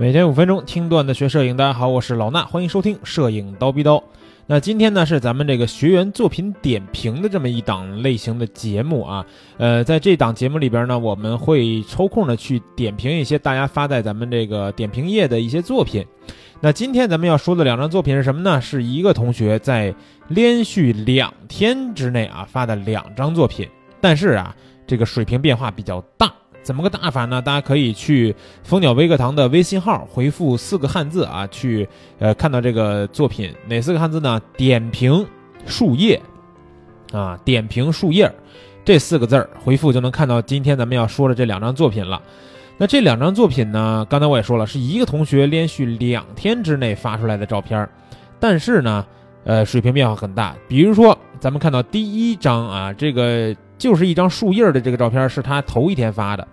每天五分钟听段子学摄影，大家好，我是老衲，欢迎收听摄影刀逼刀。那今天呢是咱们这个学员作品点评的这么一档类型的节目啊。呃，在这档节目里边呢，我们会抽空的去点评一些大家发在咱们这个点评页的一些作品。那今天咱们要说的两张作品是什么呢？是一个同学在连续两天之内啊发的两张作品，但是啊这个水平变化比较大。怎么个打法呢？大家可以去蜂鸟微课堂的微信号回复四个汉字啊，去呃看到这个作品哪四个汉字呢？点评树叶啊，点评树叶这四个字儿回复就能看到今天咱们要说的这两张作品了。那这两张作品呢，刚才我也说了，是一个同学连续两天之内发出来的照片，但是呢，呃，水平变化很大。比如说，咱们看到第一张啊，这个。就是一张树叶的这个照片，是他头一天发的。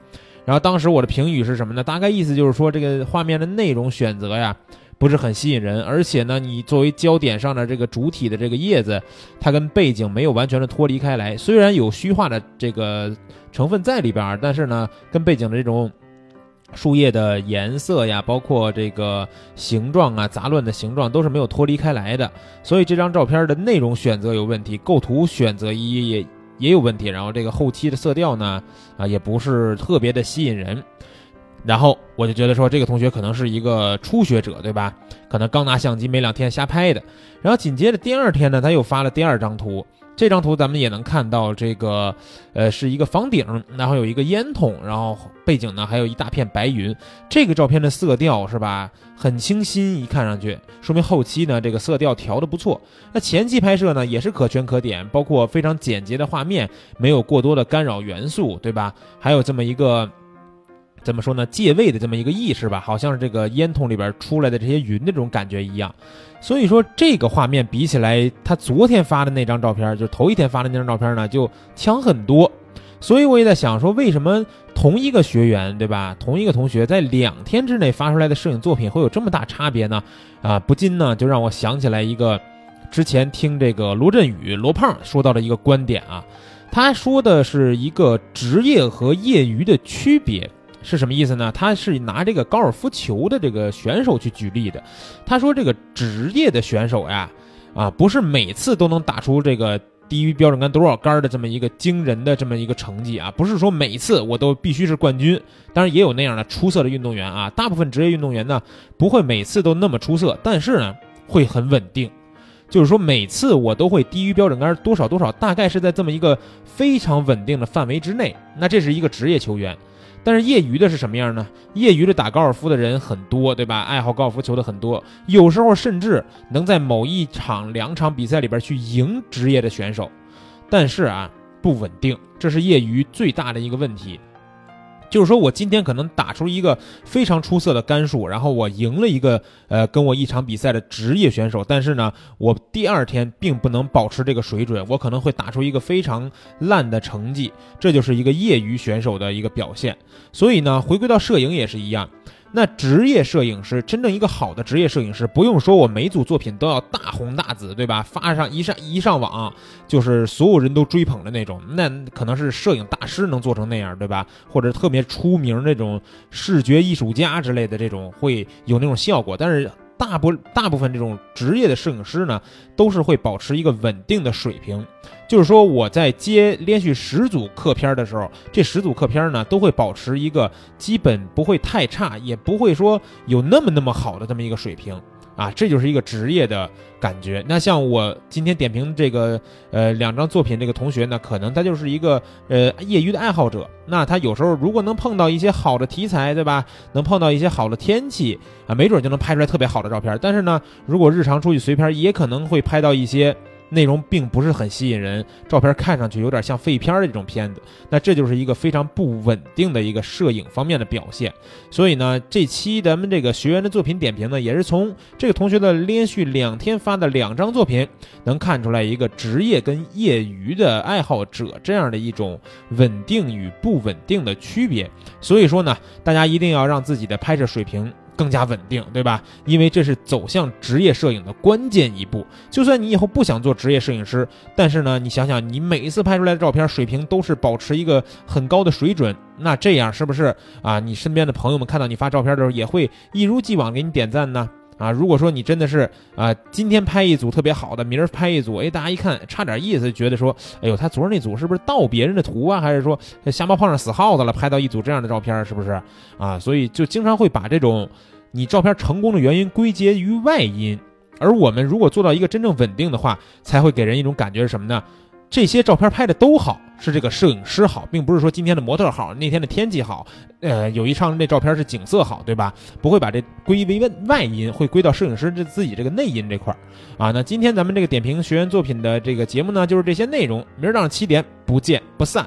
然后当时我的评语是什么呢？大概意思就是说，这个画面的内容选择呀，不是很吸引人。而且呢，你作为焦点上的这个主体的这个叶子，它跟背景没有完全的脱离开来。虽然有虚化的这个成分在里边，但是呢，跟背景的这种树叶的颜色呀，包括这个形状啊，杂乱的形状都是没有脱离开来的。所以这张照片的内容选择有问题，构图选择也。也有问题，然后这个后期的色调呢，啊，也不是特别的吸引人。然后我就觉得说，这个同学可能是一个初学者，对吧？可能刚拿相机没两天瞎拍的。然后紧接着第二天呢，他又发了第二张图。这张图咱们也能看到，这个呃是一个房顶，然后有一个烟筒，然后背景呢还有一大片白云。这个照片的色调是吧，很清新，一看上去说明后期呢这个色调调的不错。那前期拍摄呢也是可圈可点，包括非常简洁的画面，没有过多的干扰元素，对吧？还有这么一个。怎么说呢？借位的这么一个意识吧，好像是这个烟筒里边出来的这些云的这种感觉一样。所以说这个画面比起来，他昨天发的那张照片，就头一天发的那张照片呢，就强很多。所以我也在想说，为什么同一个学员，对吧？同一个同学在两天之内发出来的摄影作品会有这么大差别呢？啊，不禁呢就让我想起来一个之前听这个罗振宇罗胖说到的一个观点啊，他说的是一个职业和业余的区别。是什么意思呢？他是拿这个高尔夫球的这个选手去举例的。他说，这个职业的选手呀，啊，不是每次都能打出这个低于标准杆多少杆的这么一个惊人的这么一个成绩啊，不是说每次我都必须是冠军。当然也有那样的出色的运动员啊，大部分职业运动员呢，不会每次都那么出色，但是呢，会很稳定。就是说，每次我都会低于标准杆多少多少，大概是在这么一个非常稳定的范围之内。那这是一个职业球员。但是业余的是什么样呢？业余的打高尔夫的人很多，对吧？爱好高尔夫球的很多，有时候甚至能在某一场、两场比赛里边去赢职业的选手，但是啊，不稳定，这是业余最大的一个问题。就是说我今天可能打出一个非常出色的杆数，然后我赢了一个呃跟我一场比赛的职业选手，但是呢，我第二天并不能保持这个水准，我可能会打出一个非常烂的成绩，这就是一个业余选手的一个表现。所以呢，回归到摄影也是一样。那职业摄影师，真正一个好的职业摄影师，不用说我每组作品都要大红大紫，对吧？发上一上一上网，就是所有人都追捧的那种，那可能是摄影大师能做成那样，对吧？或者特别出名那种视觉艺术家之类的这种会有那种效果，但是。大部大部分这种职业的摄影师呢，都是会保持一个稳定的水平，就是说我在接连续十组客片的时候，这十组客片呢都会保持一个基本不会太差，也不会说有那么那么好的这么一个水平。啊，这就是一个职业的感觉。那像我今天点评这个呃两张作品，这个同学呢，可能他就是一个呃业余的爱好者。那他有时候如果能碰到一些好的题材，对吧？能碰到一些好的天气啊，没准就能拍出来特别好的照片。但是呢，如果日常出去随拍，也可能会拍到一些。内容并不是很吸引人，照片看上去有点像废片的这种片子，那这就是一个非常不稳定的一个摄影方面的表现。所以呢，这期咱们这个学员的作品点评呢，也是从这个同学的连续两天发的两张作品，能看出来一个职业跟业余的爱好者这样的一种稳定与不稳定的区别。所以说呢，大家一定要让自己的拍摄水平。更加稳定，对吧？因为这是走向职业摄影的关键一步。就算你以后不想做职业摄影师，但是呢，你想想，你每一次拍出来的照片水平都是保持一个很高的水准，那这样是不是啊？你身边的朋友们看到你发照片的时候，也会一如既往给你点赞呢？啊，如果说你真的是啊，今天拍一组特别好的，明儿拍一组，哎，大家一看差点意思，觉得说，哎呦，他昨儿那组是不是盗别人的图啊？还是说瞎猫碰上死耗子了，拍到一组这样的照片，是不是啊？所以就经常会把这种你照片成功的原因归结于外因，而我们如果做到一个真正稳定的话，才会给人一种感觉是什么呢？这些照片拍的都好，是这个摄影师好，并不是说今天的模特好，那天的天气好，呃，有一张那照片是景色好，对吧？不会把这归为外因，会归到摄影师这自己这个内因这块儿啊。那今天咱们这个点评学员作品的这个节目呢，就是这些内容。明儿早上七点不见不散。